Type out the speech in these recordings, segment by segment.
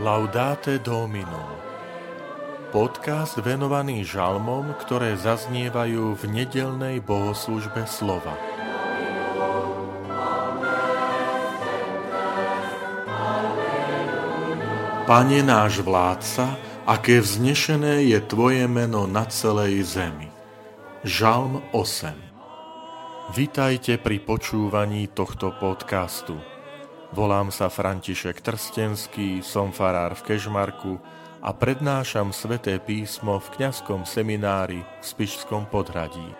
Laudate Domino Podcast venovaný žalmom, ktoré zaznievajú v nedelnej bohoslužbe slova. Pane náš vládca, aké vznešené je Tvoje meno na celej zemi. Žalm 8 Vitajte pri počúvaní tohto podcastu. Volám sa František Trstenský, som farár v Kežmarku a prednášam sveté písmo v kňazskom seminári v Spišskom podhradí.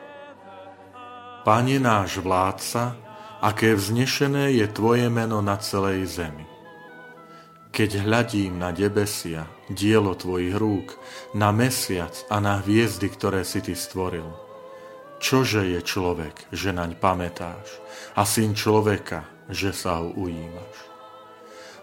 Pane náš vládca, aké vznešené je Tvoje meno na celej zemi. Keď hľadím na debesia, dielo Tvojich rúk, na mesiac a na hviezdy, ktoré si Ty stvoril, čože je človek, že naň pamätáš, a syn človeka, že sa ho ujímaš.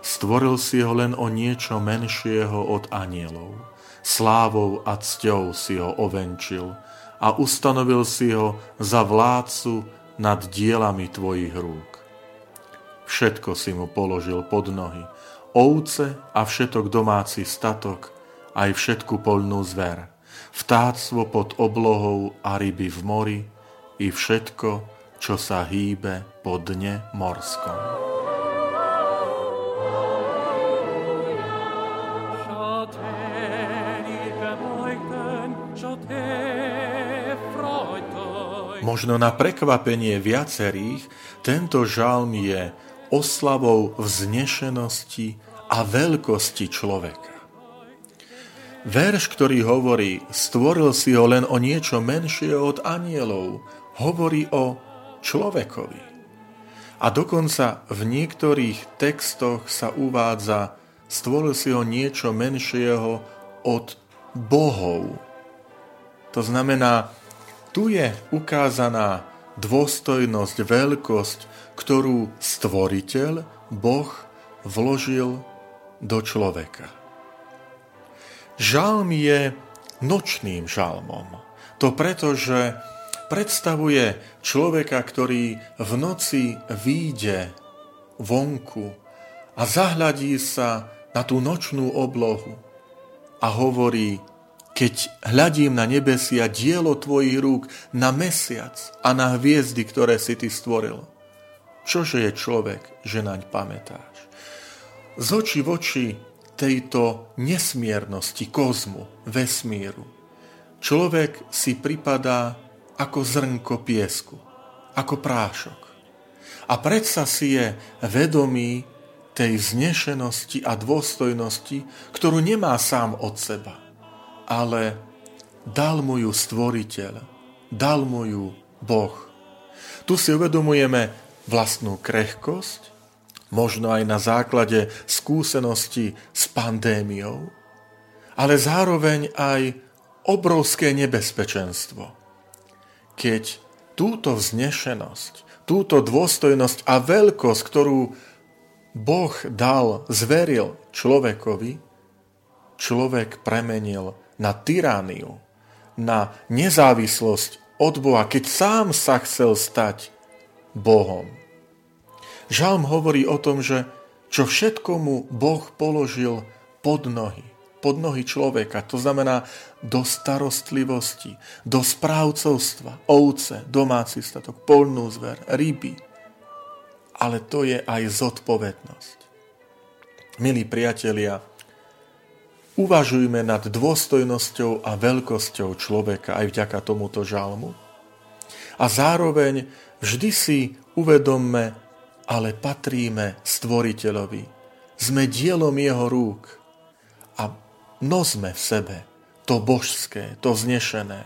Stvoril si ho len o niečo menšieho od anielov. Slávou a cťou si ho ovenčil a ustanovil si ho za vládcu nad dielami tvojich rúk. Všetko si mu položil pod nohy, ovce a všetok domáci statok, aj všetku polnú zver, vtáctvo pod oblohou a ryby v mori, i všetko, čo sa hýbe po dne morskom. Možno na prekvapenie viacerých, tento žalm je oslavou vznešenosti a veľkosti človeka. Verš, ktorý hovorí, stvoril si ho len o niečo menšie od anielov, hovorí o človekovi. A dokonca v niektorých textoch sa uvádza, stvoril si ho niečo menšieho od bohov. To znamená, tu je ukázaná dôstojnosť, veľkosť, ktorú stvoriteľ, Boh, vložil do človeka. Žalm je nočným žalmom. To preto, že predstavuje človeka, ktorý v noci výjde vonku a zahľadí sa na tú nočnú oblohu a hovorí, keď hľadím na nebesia dielo tvojich rúk, na mesiac a na hviezdy, ktoré si ty stvoril. Čože je človek, že naň pamätáš? Z oči v oči tejto nesmiernosti kozmu, vesmíru, človek si pripadá ako zrnko piesku, ako prášok. A predsa si je vedomý tej vznešenosti a dôstojnosti, ktorú nemá sám od seba, ale dal mu ju stvoriteľ, dal mu ju Boh. Tu si uvedomujeme vlastnú krehkosť, možno aj na základe skúsenosti s pandémiou, ale zároveň aj obrovské nebezpečenstvo keď túto vznešenosť, túto dôstojnosť a veľkosť, ktorú Boh dal, zveril človekovi, človek premenil na tyrániu, na nezávislosť od Boha, keď sám sa chcel stať Bohom. Žalm hovorí o tom, že čo všetko mu Boh položil pod nohy pod nohy človeka, to znamená do starostlivosti, do správcovstva, ovce, domáci statok, polnú zver, ryby. Ale to je aj zodpovednosť. Milí priatelia, uvažujme nad dôstojnosťou a veľkosťou človeka aj vďaka tomuto žalmu. A zároveň vždy si uvedomme, ale patríme stvoriteľovi. Sme dielom jeho rúk nosme v sebe to božské, to vznešené,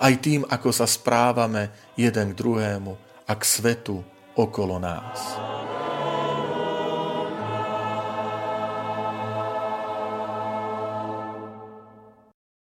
aj tým, ako sa správame jeden k druhému a k svetu okolo nás.